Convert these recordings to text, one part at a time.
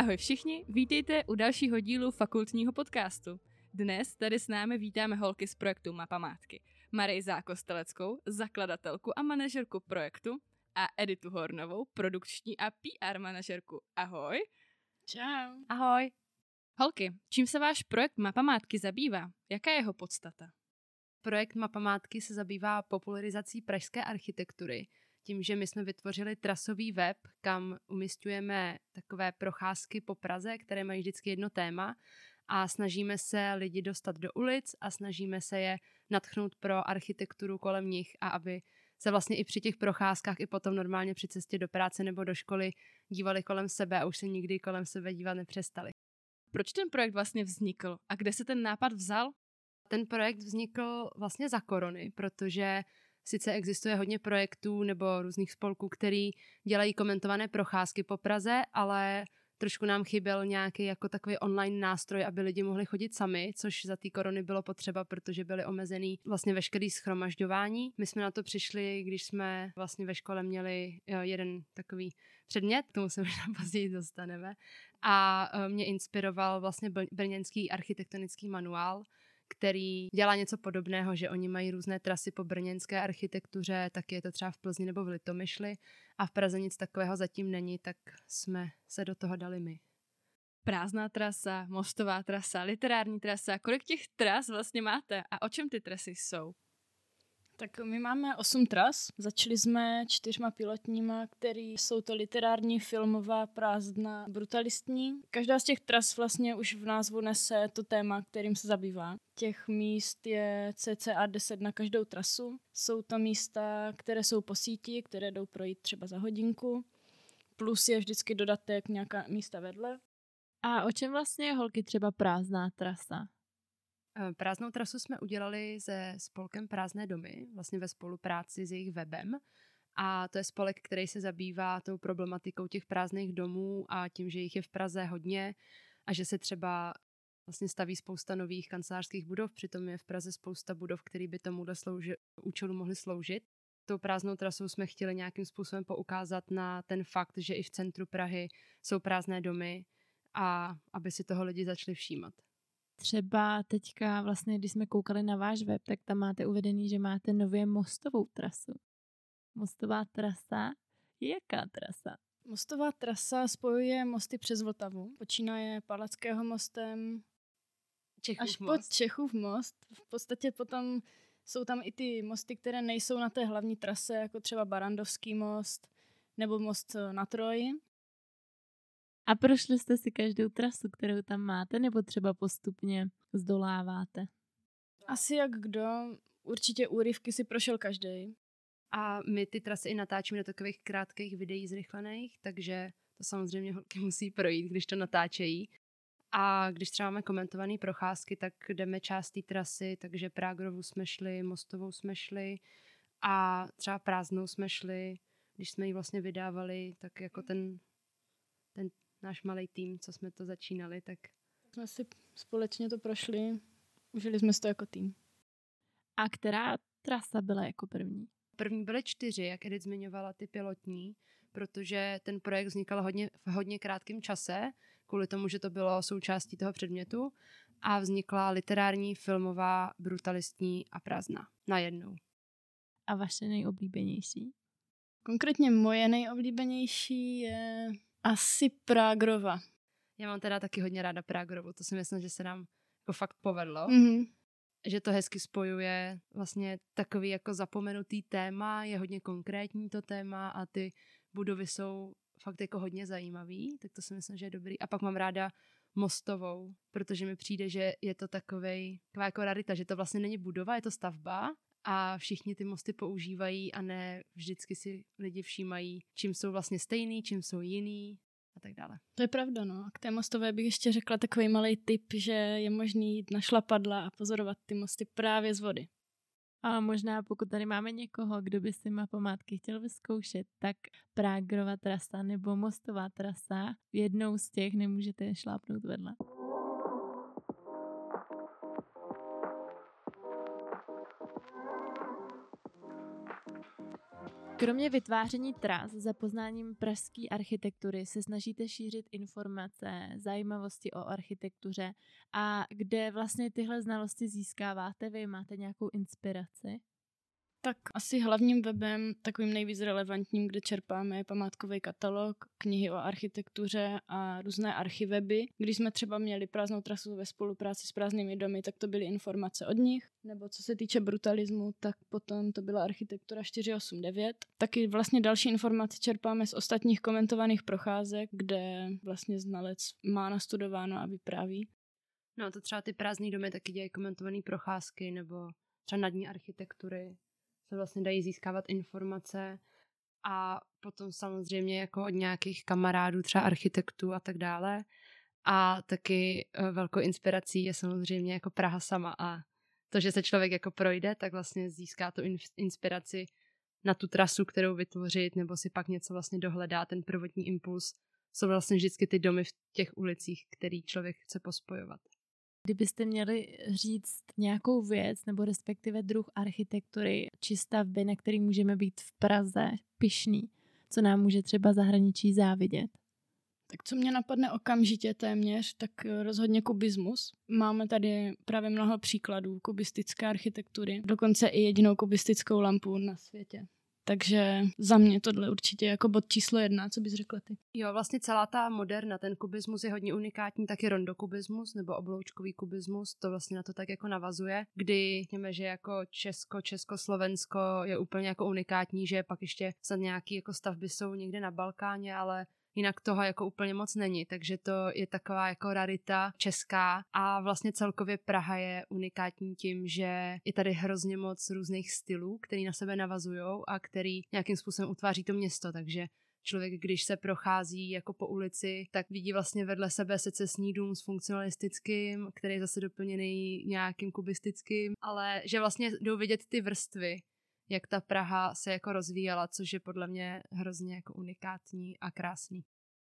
Ahoj všichni, vítejte u dalšího dílu fakultního podcastu. Dnes tady s námi vítáme holky z projektu Mapa Mátky. Marej Zákosteleckou, zakladatelku a manažerku projektu a Editu Hornovou, produkční a PR manažerku. Ahoj. Čau. Ahoj. Holky, čím se váš projekt Mapa Mátky zabývá? Jaká je jeho podstata? Projekt Mapa Mátky se zabývá popularizací pražské architektury, tím, že my jsme vytvořili trasový web, kam umistujeme takové procházky po Praze, které mají vždycky jedno téma a snažíme se lidi dostat do ulic a snažíme se je natchnout pro architekturu kolem nich a aby se vlastně i při těch procházkách i potom normálně při cestě do práce nebo do školy dívali kolem sebe a už se nikdy kolem sebe dívat nepřestali. Proč ten projekt vlastně vznikl a kde se ten nápad vzal? Ten projekt vznikl vlastně za korony, protože sice existuje hodně projektů nebo různých spolků, který dělají komentované procházky po Praze, ale trošku nám chyběl nějaký jako takový online nástroj, aby lidi mohli chodit sami, což za té korony bylo potřeba, protože byly omezený vlastně veškerý schromažďování. My jsme na to přišli, když jsme vlastně ve škole měli jeden takový předmět, k tomu se možná později dostaneme, a e, mě inspiroval vlastně brněnský architektonický manuál, který dělá něco podobného, že oni mají různé trasy po brněnské architektuře, tak je to třeba v Plzni nebo v Litomyšli a v Praze nic takového zatím není, tak jsme se do toho dali my. Prázdná trasa, mostová trasa, literární trasa, kolik těch tras vlastně máte a o čem ty trasy jsou? Tak my máme osm tras. Začali jsme čtyřma pilotníma, který jsou to literární, filmová, prázdná, brutalistní. Každá z těch tras vlastně už v názvu nese to téma, kterým se zabývá. Těch míst je cca 10 na každou trasu. Jsou to místa, které jsou po síti, které jdou projít třeba za hodinku. Plus je vždycky dodatek nějaká místa vedle. A o čem vlastně je holky třeba prázdná trasa? Eh, prázdnou trasu jsme udělali se spolkem Prázdné domy, vlastně ve spolupráci s jejich webem. A to je spolek, který se zabývá tou problematikou těch prázdných domů a tím, že jich je v Praze hodně a že se třeba vlastně staví spousta nových kancelářských budov, přitom je v Praze spousta budov, které by tomu slouži, účelu mohly sloužit. Tou prázdnou trasou jsme chtěli nějakým způsobem poukázat na ten fakt, že i v centru Prahy jsou prázdné domy a aby si toho lidi začali všímat. Třeba teďka vlastně, když jsme koukali na váš web, tak tam máte uvedený, že máte nově mostovou trasu. Mostová trasa je jaká trasa? Mostová trasa spojuje mosty přes Vltavu. Počínaje Palackého mostem Čechův až most. pod Čechův most. V podstatě potom jsou tam i ty mosty, které nejsou na té hlavní trase, jako třeba Barandovský most nebo most na Troji. A prošli jste si každou trasu, kterou tam máte, nebo třeba postupně zdoláváte? Asi jak kdo. Určitě úryvky si prošel každý. A my ty trasy i natáčíme do takových krátkých videí zrychlených, takže to samozřejmě holky musí projít, když to natáčejí. A když třeba máme komentované procházky, tak jdeme část té trasy, takže Prágrovu jsme šli, Mostovou jsme šli a třeba Prázdnou jsme šli, když jsme ji vlastně vydávali, tak jako ten, ten náš malý tým, co jsme to začínali, tak... Jsme si společně to prošli, užili jsme si to jako tým. A která trasa byla jako první? První byly čtyři, jak Edith zmiňovala, ty pilotní, protože ten projekt vznikal hodně, v hodně krátkém čase, kvůli tomu, že to bylo součástí toho předmětu a vznikla literární, filmová, brutalistní a prázdná najednou. A vaše nejoblíbenější? Konkrétně moje nejoblíbenější je asi Prágrova. Já mám teda taky hodně ráda Prágrovu, to si myslím, že se nám jako fakt povedlo. Mm-hmm. Že to hezky spojuje vlastně takový jako zapomenutý téma, je hodně konkrétní to téma a ty budovy jsou fakt jako hodně zajímavý, tak to si myslím, že je dobrý. A pak mám ráda mostovou, protože mi přijde, že je to takovej, taková jako rarita, že to vlastně není budova, je to stavba a všichni ty mosty používají a ne vždycky si lidi všímají, čím jsou vlastně stejný, čím jsou jiný a tak dále. To je pravda, no. A k té mostové bych ještě řekla takový malý tip, že je možný jít na šlapadla a pozorovat ty mosty právě z vody. A možná pokud tady máme někoho, kdo by si mapomátky chtěl vyzkoušet, tak Prágrova trasa nebo Mostová trasa, jednou z těch nemůžete šlápnout vedle. Kromě vytváření tras za poznáním pražské architektury se snažíte šířit informace, zajímavosti o architektuře a kde vlastně tyhle znalosti získáváte vy? Máte nějakou inspiraci? Tak asi hlavním webem, takovým nejvíc relevantním, kde čerpáme, je památkový katalog, knihy o architektuře a různé archiveby. Když jsme třeba měli prázdnou trasu ve spolupráci s prázdnými domy, tak to byly informace od nich. Nebo co se týče brutalismu, tak potom to byla architektura 489. Taky vlastně další informace čerpáme z ostatních komentovaných procházek, kde vlastně znalec má nastudováno a vypráví. No to třeba ty prázdné domy taky dělají komentované procházky nebo třeba nadní architektury se vlastně dají získávat informace a potom samozřejmě jako od nějakých kamarádů, třeba architektů a tak dále. A taky eh, velkou inspirací je samozřejmě jako Praha sama a to, že se člověk jako projde, tak vlastně získá tu inspiraci na tu trasu, kterou vytvořit, nebo si pak něco vlastně dohledá, ten prvotní impuls jsou vlastně vždycky ty domy v těch ulicích, který člověk chce pospojovat. Kdybyste měli říct nějakou věc nebo respektive druh architektury či stavby, na který můžeme být v Praze pišný, co nám může třeba zahraničí závidět? Tak co mě napadne okamžitě téměř, tak rozhodně kubismus. Máme tady právě mnoho příkladů kubistické architektury, dokonce i jedinou kubistickou lampu na světě. Takže za mě tohle určitě jako bod číslo jedna, co bys řekla ty? Jo, vlastně celá ta moderna, ten kubismus je hodně unikátní, taky rondokubismus nebo obloučkový kubismus, to vlastně na to tak jako navazuje, kdy řekněme, že jako Česko, Československo je úplně jako unikátní, že pak ještě snad nějaký jako stavby jsou někde na Balkáně, ale jinak toho jako úplně moc není, takže to je taková jako rarita česká. A vlastně celkově Praha je unikátní tím, že je tady hrozně moc různých stylů, který na sebe navazují a který nějakým způsobem utváří to město, takže člověk, když se prochází jako po ulici, tak vidí vlastně vedle sebe secesní dům s funkcionalistickým, který je zase doplněný nějakým kubistickým, ale že vlastně jdou vidět ty vrstvy jak ta Praha se jako rozvíjela, což je podle mě hrozně jako unikátní a krásný.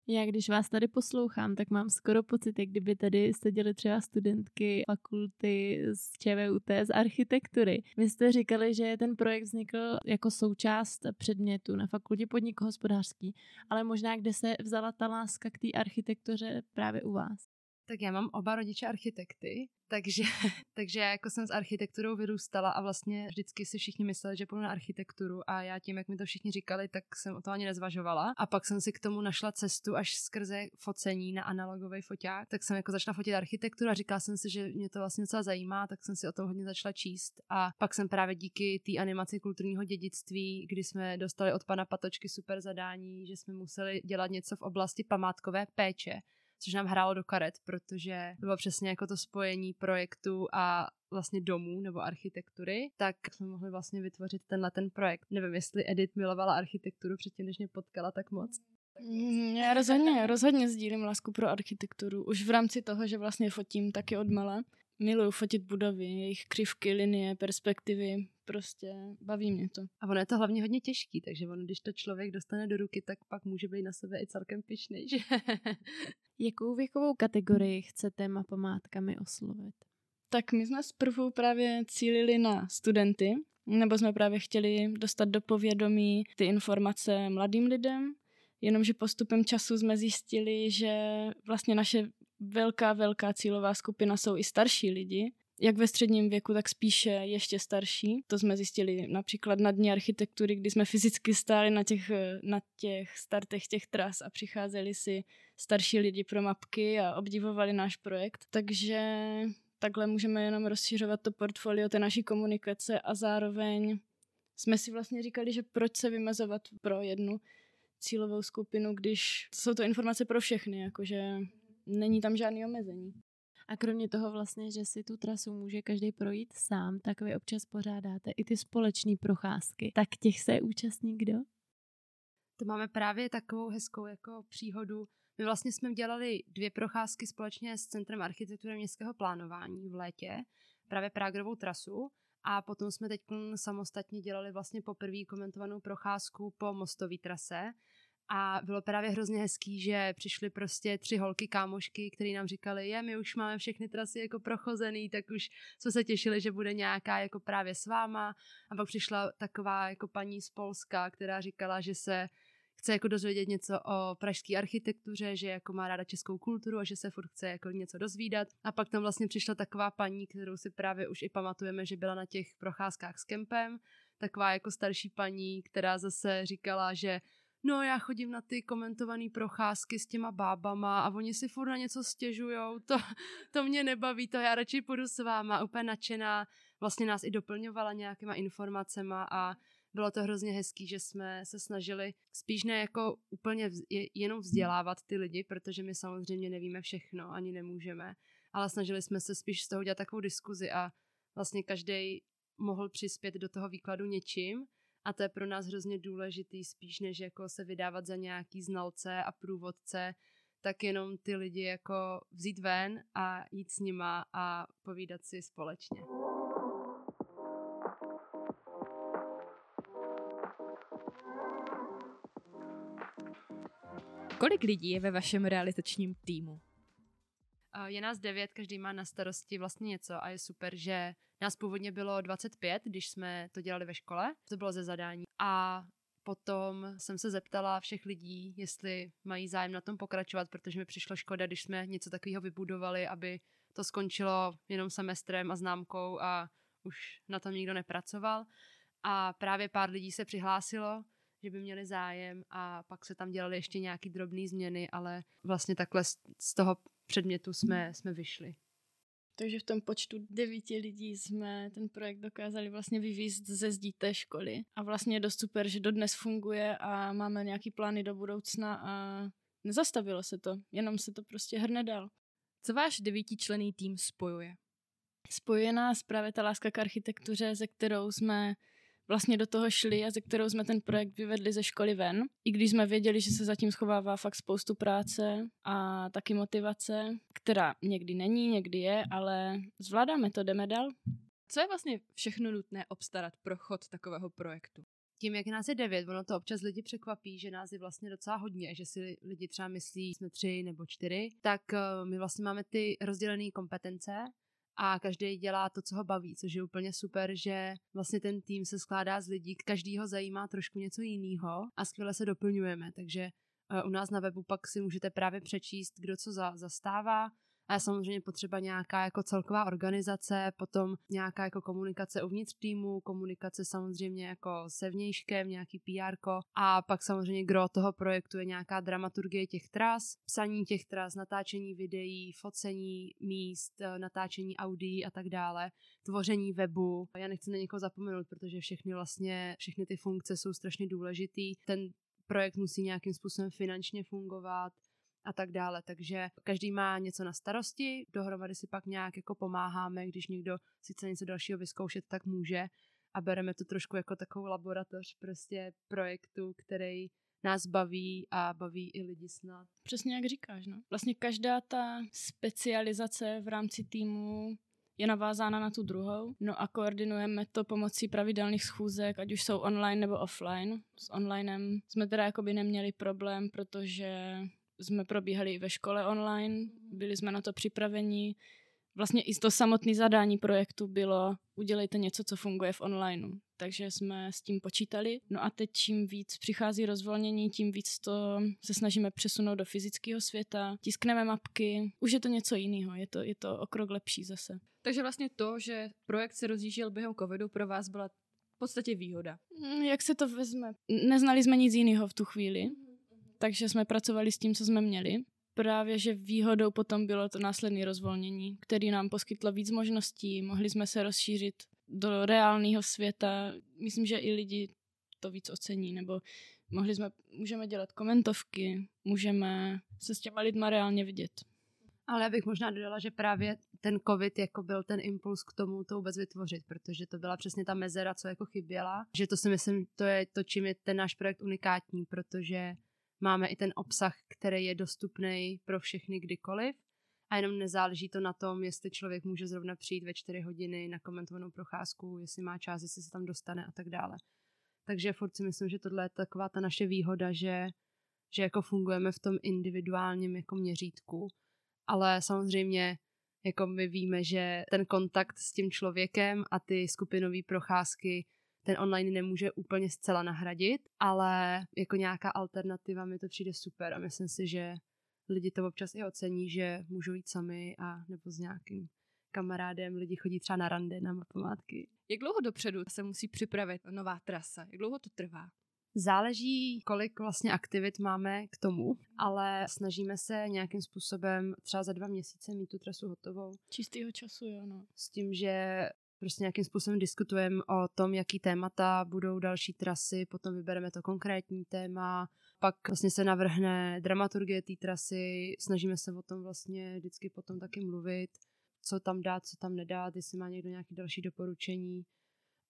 Já když vás tady poslouchám, tak mám skoro pocit, jak kdyby tady seděly třeba studentky fakulty z ČVUT z architektury. Vy jste říkali, že ten projekt vznikl jako součást předmětu na fakultě podnikohospodářský, ale možná kde se vzala ta láska k té architektuře právě u vás? Tak já mám oba rodiče architekty, takže, takže jako jsem s architekturou vyrůstala a vlastně vždycky si všichni mysleli, že půjdu na architekturu a já tím, jak mi to všichni říkali, tak jsem o to ani nezvažovala. A pak jsem si k tomu našla cestu až skrze focení na analogový foťák, tak jsem jako začala fotit architekturu a říkala jsem si, že mě to vlastně docela zajímá, tak jsem si o tom hodně začala číst. A pak jsem právě díky té animaci kulturního dědictví, kdy jsme dostali od pana Patočky super zadání, že jsme museli dělat něco v oblasti památkové péče, což nám hrálo do karet, protože to bylo přesně jako to spojení projektu a vlastně domů nebo architektury, tak jsme mohli vlastně vytvořit tenhle ten projekt. Nevím, jestli Edith milovala architekturu předtím, než mě potkala tak moc. Mm, já rozhodně, rozhodně sdílím lásku pro architekturu. Už v rámci toho, že vlastně fotím taky odmala. Miluju fotit budovy, jejich křivky, linie, perspektivy, prostě baví mě to. A ono je to hlavně hodně těžký, takže on, když to člověk dostane do ruky, tak pak může být na sebe i celkem pišný, že? Jakou věkovou kategorii chcete mapamátkami oslovit? Tak my jsme zprvu právě cílili na studenty, nebo jsme právě chtěli dostat do povědomí ty informace mladým lidem, jenomže postupem času jsme zjistili, že vlastně naše velká, velká cílová skupina jsou i starší lidi, jak ve středním věku, tak spíše ještě starší. To jsme zjistili například na dní architektury, kdy jsme fyzicky stáli na těch, na těch startech těch tras a přicházeli si starší lidi pro mapky a obdivovali náš projekt. Takže takhle můžeme jenom rozšiřovat to portfolio té naší komunikace a zároveň jsme si vlastně říkali, že proč se vymezovat pro jednu cílovou skupinu, když jsou to informace pro všechny, jakože není tam žádný omezení. A kromě toho vlastně, že si tu trasu může každý projít sám, tak vy občas pořádáte i ty společné procházky. Tak těch se účastní kdo? To máme právě takovou hezkou jako příhodu. My vlastně jsme dělali dvě procházky společně s Centrem architektury městského plánování v létě, právě Prágrovou trasu. A potom jsme teď samostatně dělali vlastně poprvé komentovanou procházku po mostové trase, A bylo právě hrozně hezký, že přišly prostě tři holky kámošky, které nám říkali, je, my už máme všechny trasy jako prochozený, tak už jsme se těšili, že bude nějaká jako právě s váma. A pak přišla taková jako paní z Polska, která říkala, že se chce jako dozvědět něco o pražské architektuře, že jako má ráda českou kulturu a že se furt chce jako něco dozvídat. A pak tam vlastně přišla taková paní, kterou si právě už i pamatujeme, že byla na těch procházkách s kempem, taková jako starší paní, která zase říkala, že no já chodím na ty komentované procházky s těma bábama a oni si furt na něco stěžujou, to, to mě nebaví, to já radši půjdu s váma, úplně nadšená, vlastně nás i doplňovala nějakýma informacema a bylo to hrozně hezký, že jsme se snažili spíš ne jako úplně vz, jenom vzdělávat ty lidi, protože my samozřejmě nevíme všechno, ani nemůžeme, ale snažili jsme se spíš z toho dělat takovou diskuzi a vlastně každý mohl přispět do toho výkladu něčím a to je pro nás hrozně důležitý, spíš než jako se vydávat za nějaký znalce a průvodce, tak jenom ty lidi jako vzít ven a jít s nima a povídat si společně. Kolik lidí je ve vašem realizačním týmu? Je nás devět, každý má na starosti vlastně něco a je super, že nás původně bylo 25, když jsme to dělali ve škole, to bylo ze zadání a potom jsem se zeptala všech lidí, jestli mají zájem na tom pokračovat, protože mi přišlo škoda, když jsme něco takového vybudovali, aby to skončilo jenom semestrem a známkou a už na tom nikdo nepracoval. A právě pár lidí se přihlásilo, že by měli zájem a pak se tam dělaly ještě nějaký drobné změny, ale vlastně takhle z toho předmětu jsme, jsme vyšli. Takže v tom počtu devíti lidí jsme ten projekt dokázali vlastně vyvízt ze zdí té školy. A vlastně je dost super, že dodnes funguje a máme nějaký plány do budoucna a nezastavilo se to, jenom se to prostě hrne dál. Co váš devítičlený tým spojuje? Spojuje nás právě ta láska k architektuře, ze kterou jsme vlastně do toho šli a ze kterou jsme ten projekt vyvedli ze školy ven. I když jsme věděli, že se zatím schovává fakt spoustu práce a taky motivace, která někdy není, někdy je, ale zvládáme to, jdeme dál. Co je vlastně všechno nutné obstarat pro chod takového projektu? Tím, jak nás je devět, ono to občas lidi překvapí, že nás je vlastně docela hodně, že si lidi třeba myslí, jsme tři nebo čtyři, tak eh, my vlastně máme ty rozdělené kompetence a každý dělá to, co ho baví, což je úplně super, že vlastně ten tým se skládá z lidí, každý ho zajímá trošku něco jiného a skvěle se doplňujeme, takže u nás na webu pak si můžete právě přečíst, kdo co za, zastává, a samozřejmě potřeba nějaká jako celková organizace, potom nějaká jako komunikace uvnitř týmu, komunikace samozřejmě jako se vnějškem, nějaký PR a pak samozřejmě gro toho projektu je nějaká dramaturgie těch tras, psaní těch tras, natáčení videí, focení míst, eh, natáčení audií a tak dále, tvoření webu. Já nechci na někoho zapomenout, protože všechny vlastně, všechny ty funkce jsou strašně důležitý. Ten projekt musí nějakým způsobem finančně fungovat, a tak dále. Takže každý má něco na starosti, dohromady si pak nějak jako pomáháme, když někdo si chce něco dalšího vyzkoušet, tak může a bereme to trošku jako takovou laboratoř prostě projektu, který nás baví a baví i lidi snad. Přesně jak říkáš, no. Vlastně každá ta specializace v rámci týmu je navázána na tu druhou. No a koordinujeme to pomocí pravidelných schůzek, ať už jsou online nebo offline. S onlinem jsme teda jakoby neměli problém, protože jsme probíhali ve škole online, byli jsme na to připraveni. Vlastně i to samotné zadání projektu bylo udělejte něco, co funguje v onlineu. Takže jsme s tím počítali. No a teď čím víc přichází rozvolnění, tím víc to se snažíme přesunout do fyzického světa. Tiskneme mapky, už je to něco jiného, je to, je to o krok lepší zase. Takže vlastně to, že projekt se rozjížděl během covidu, pro vás byla v podstatě výhoda. Mm, jak se to vezme? Neznali jsme nic jiného v tu chvíli takže jsme pracovali s tím, co jsme měli. Právě, že výhodou potom bylo to následné rozvolnění, který nám poskytlo víc možností, mohli jsme se rozšířit do reálného světa. Myslím, že i lidi to víc ocení, nebo mohli jsme, můžeme dělat komentovky, můžeme se s těma lidma reálně vidět. Ale já bych možná dodala, že právě ten covid jako byl ten impuls k tomu to vůbec vytvořit, protože to byla přesně ta mezera, co jako chyběla. Že to si myslím, to je to, čím je ten náš projekt unikátní, protože máme i ten obsah, který je dostupný pro všechny kdykoliv a jenom nezáleží to na tom, jestli člověk může zrovna přijít ve čtyři hodiny na komentovanou procházku, jestli má čas, jestli se tam dostane a tak dále. Takže furt si myslím, že tohle je taková ta naše výhoda, že že jako fungujeme v tom individuálním jako měřítku, ale samozřejmě jako my víme, že ten kontakt s tím člověkem a ty skupinové procházky ten online nemůže úplně zcela nahradit, ale jako nějaká alternativa mi to přijde super a myslím si, že lidi to občas i ocení, že můžou jít sami a nebo s nějakým kamarádem, lidi chodí třeba na rande, na památky. Jak dlouho dopředu se musí připravit nová trasa? Jak dlouho to trvá? Záleží, kolik vlastně aktivit máme k tomu, ale snažíme se nějakým způsobem třeba za dva měsíce mít tu trasu hotovou. Čistýho času, jo, no. S tím, že prostě nějakým způsobem diskutujeme o tom, jaký témata budou další trasy, potom vybereme to konkrétní téma, pak vlastně se navrhne dramaturgie té trasy, snažíme se o tom vlastně vždycky potom taky mluvit, co tam dát, co tam nedát, jestli má někdo nějaké další doporučení.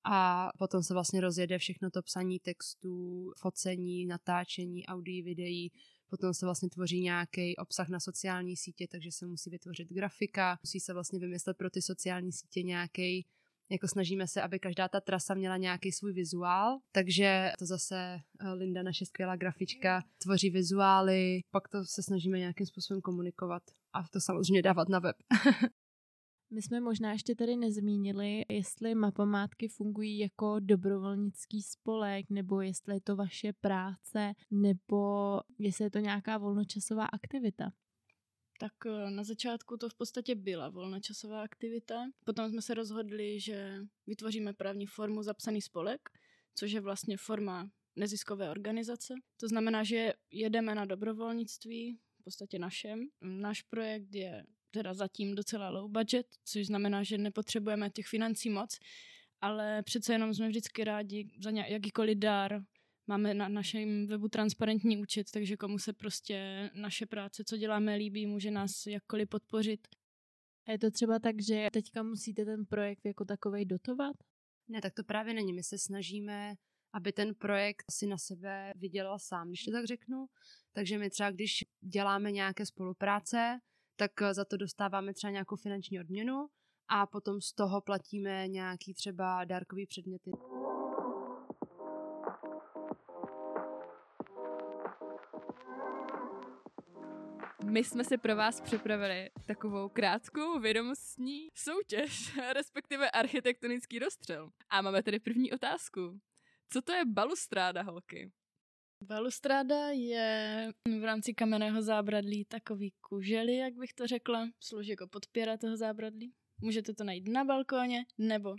A potom se vlastně rozjede všechno to psaní textů, focení, natáčení, audio, videí, potom se vlastně tvoří nějaký obsah na sociální sítě, takže se musí vytvořit grafika, musí se vlastně vymyslet pro ty sociální sítě nějaký jako snažíme se, aby každá ta trasa měla nějaký svůj vizuál, takže to zase eh, Linda, naše skvělá grafička, tvoří vizuály, pak to se snažíme nějakým způsobem komunikovat a to samozřejmě dávat na web. My jsme možná ještě tady nezmínili, jestli mapamátky fungují jako dobrovolnický spolek, nebo jestli je to vaše práce, nebo jestli je to nějaká volnočasová aktivita. Tak eh, na začátku to v podstatě byla volnočasová aktivita. Potom jsme se rozhodli, že vytvoříme právní formu zapsaný spolek, což je vlastně forma neziskové organizace. To znamená, že jedeme na dobrovolnictví, v podstatě našem. Náš projekt je teda zatím docela low budget, což znamená, že nepotřebujeme těch financí moc, ale přece jenom jsme vždycky rádi za jakýkoliv dár. Máme na našem webu transparentní účet, takže komu se prostě naše práce, co děláme, líbí, může nás jakkoliv podpořit. A je to třeba tak, že teďka musíte ten projekt jako takovej dotovat? Ne, tak to právě není. My se snažíme, aby ten projekt si na sebe vydělal sám, když to tak řeknu. Takže my třeba, když děláme nějaké spolupráce, tak eh, za to dostáváme třeba nějakou finanční odměnu a potom z toho platíme nějaký třeba dárkový předměty. My jsme si pro vás připravili takovou krátkou vědomostní soutěž, respektive architektonický rozstřel. A máme tady první otázku. Co to je balustráda, holky? Balustráda je v rámci kamenného zábradlí takový kužely, jak bych to řekla, slouží jako podpěra toho zábradlí. Můžete to najít na balkóně nebo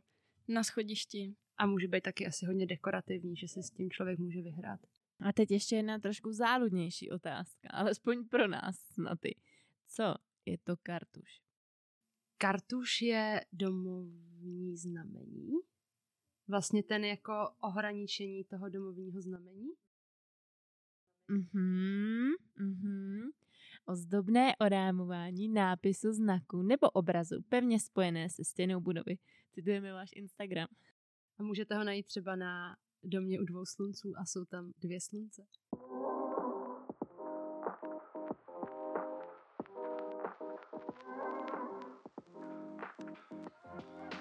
na schodišti. A může být taky asi hodně dekorativní, že se s tím člověk může vyhrát. A teď ještě jedna trošku záludnější otázka, alespoň pro nás na ty. Co je to kartuš? Kartuš je domovní znamení. Vlastně ten jako ohraničení toho domovního znamení. Mhm, mhm. Ozdobné orámování nápisu, znaku nebo obrazu pevně spojené se stěnou budovy. Citujeme váš Instagram. A můžete ho najít třeba na domě u dvou slunců a jsou tam dvě slunce.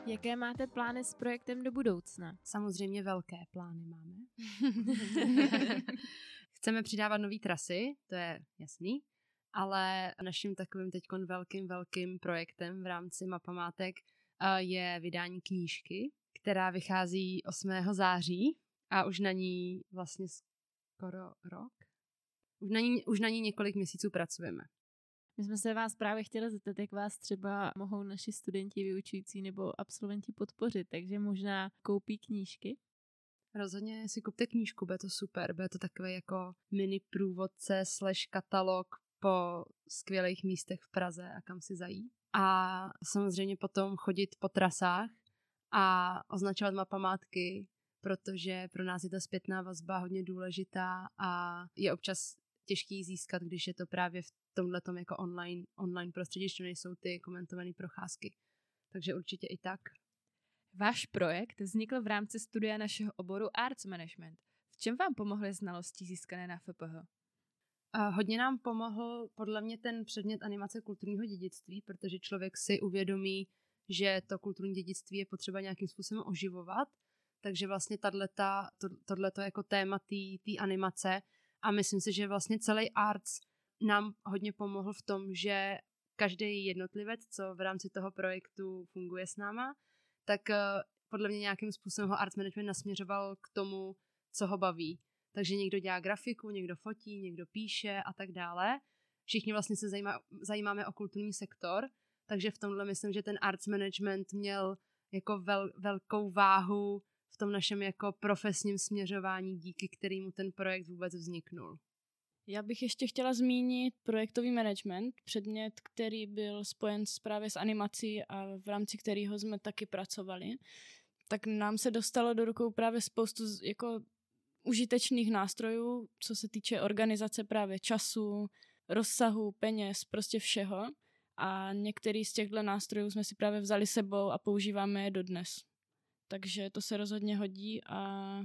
Jaké máte plány s projektem do budoucna? Samozřejmě velké plány máme. Chceme přidávat nové trasy, to je jasný, ale naším takovým teď velkým, velkým projektem v rámci Mapamátek je vydání knížky, která vychází 8. září a už na ní vlastně skoro rok. Už na ní, už na ní několik měsíců pracujeme. My jsme se vás právě chtěli zeptat, jak vás třeba mohou naši studenti, vyučující nebo absolventi podpořit, takže možná koupí knížky? Rozhodně si kupte knížku, bude to super, bude to takový jako mini průvodce slash katalog po skvělých místech v Praze a kam si zajít. A samozřejmě potom chodit po trasách a označovat mapamátky, protože pro nás je ta zpětná vazba hodně důležitá a je občas těžký získat, když je to právě v tomhle jako online, online prostředí, že nejsou ty komentované procházky. Takže určitě i tak. Váš projekt vznikl v rámci studia našeho oboru Arts Management. V čem vám pomohly znalosti získané na FPH? Hodně nám pomohl podle mě ten předmět animace kulturního dědictví, protože člověk si uvědomí, že to kulturní dědictví je potřeba nějakým způsobem oživovat. Takže vlastně tato, to, jako téma té animace A myslím si, že vlastně celý arts nám hodně pomohl v tom, že každý jednotlivec, co v rámci toho projektu funguje s náma, tak uh, podle mě nějakým způsobem ho arts management nasměřoval k tomu, co ho baví. Takže někdo dělá grafiku, někdo fotí, někdo píše a tak dále. Všichni vlastně se zajímá, zajímáme o kulturní sektor, takže v tomhle myslím, že ten arts management měl jako vel, velkou váhu v tom našem jako profesním směřování, díky kterému ten projekt vůbec vzniknul. Já bych ještě chtěla zmínit projektový management, předmět, který byl spojen právě s animací a v rámci kterého jsme taky pracovali. Tak nám se dostalo do rukou právě spoustu jako užitečných nástrojů, co se týče organizace právě času, rozsahu, peněz, prostě všeho. A některý z těchto nástrojů jsme si právě vzali sebou a používáme je dodnes. Takže to se rozhodně hodí a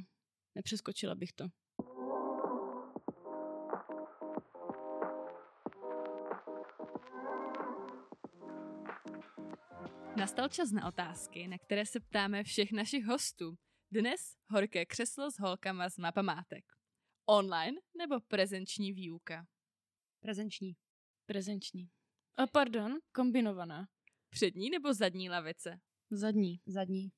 nepřeskočila bych to. Nastal čas na otázky, na které se ptáme všech našich hostů. Dnes horké křeslo s holkama z mapamátek. Online nebo prezenční výuka? Prezenční. Prezenční. A pardon, kombinovaná. Přední nebo zadní lavice? Zadní. Zadní.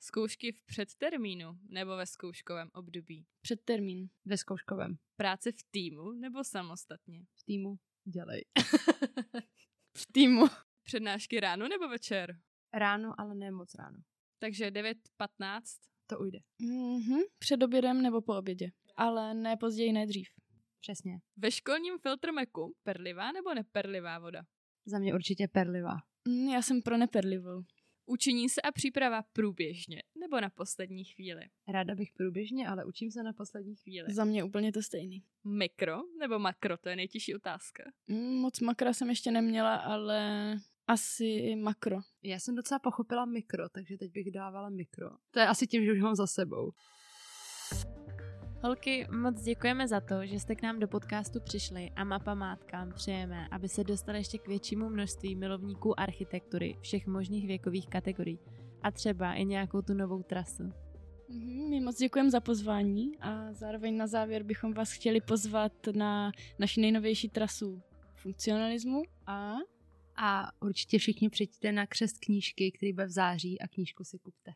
Zkoušky v předtermínu nebo ve zkouškovém období? Předtermín. Ve zkouškovém. Práce v týmu nebo samostatně? V týmu. Dělej. v týmu. Přednášky ráno nebo večer? Ráno, ale ne moc ráno. Takže 9.15? To ujde. Mm-hmm. Před obědem nebo po obědě. Ale ne později, ne dřív. Přesně. Ve školním filtrmeku perlivá nebo neperlivá voda? Za mě určitě perlivá. Mm, já jsem pro neperlivou. Učení se a příprava průběžně nebo na poslední chvíli? Ráda bych průběžně, ale učím se na poslední chvíli. Za mě úplně to stejný. Mikro nebo makro? To je nejtěžší otázka. Mm, moc makra jsem ještě neměla, ale asi makro. Já jsem docela pochopila mikro, takže teď bych dávala mikro. To je asi tím, že už mám za sebou. Holky, moc děkujeme za to, že jste k nám do podcastu přišli a mapa mátkám přejeme, aby se dostali ještě k většímu množství milovníků architektury všech možných věkových kategorií a třeba i nějakou tu novou trasu. Mm-hmm, my moc děkujeme za pozvání a zároveň na závěr bychom vás chtěli pozvat na naši nejnovější trasu funkcionalismu a a určitě všichni přijďte na křest knížky, který bude v září a knížku si kupte.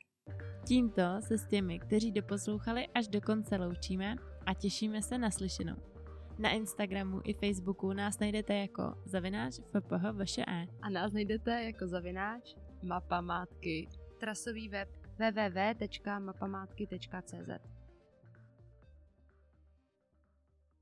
Tímto se s těmi, kteří doposlouchali až do konce loučíme a těšíme se na slyšenou. Na Instagramu i Facebooku nás najdete jako zavináč FPHVŠE. A nás najdete jako zavináč mapamátky. Trasový web www.mapamátky.cz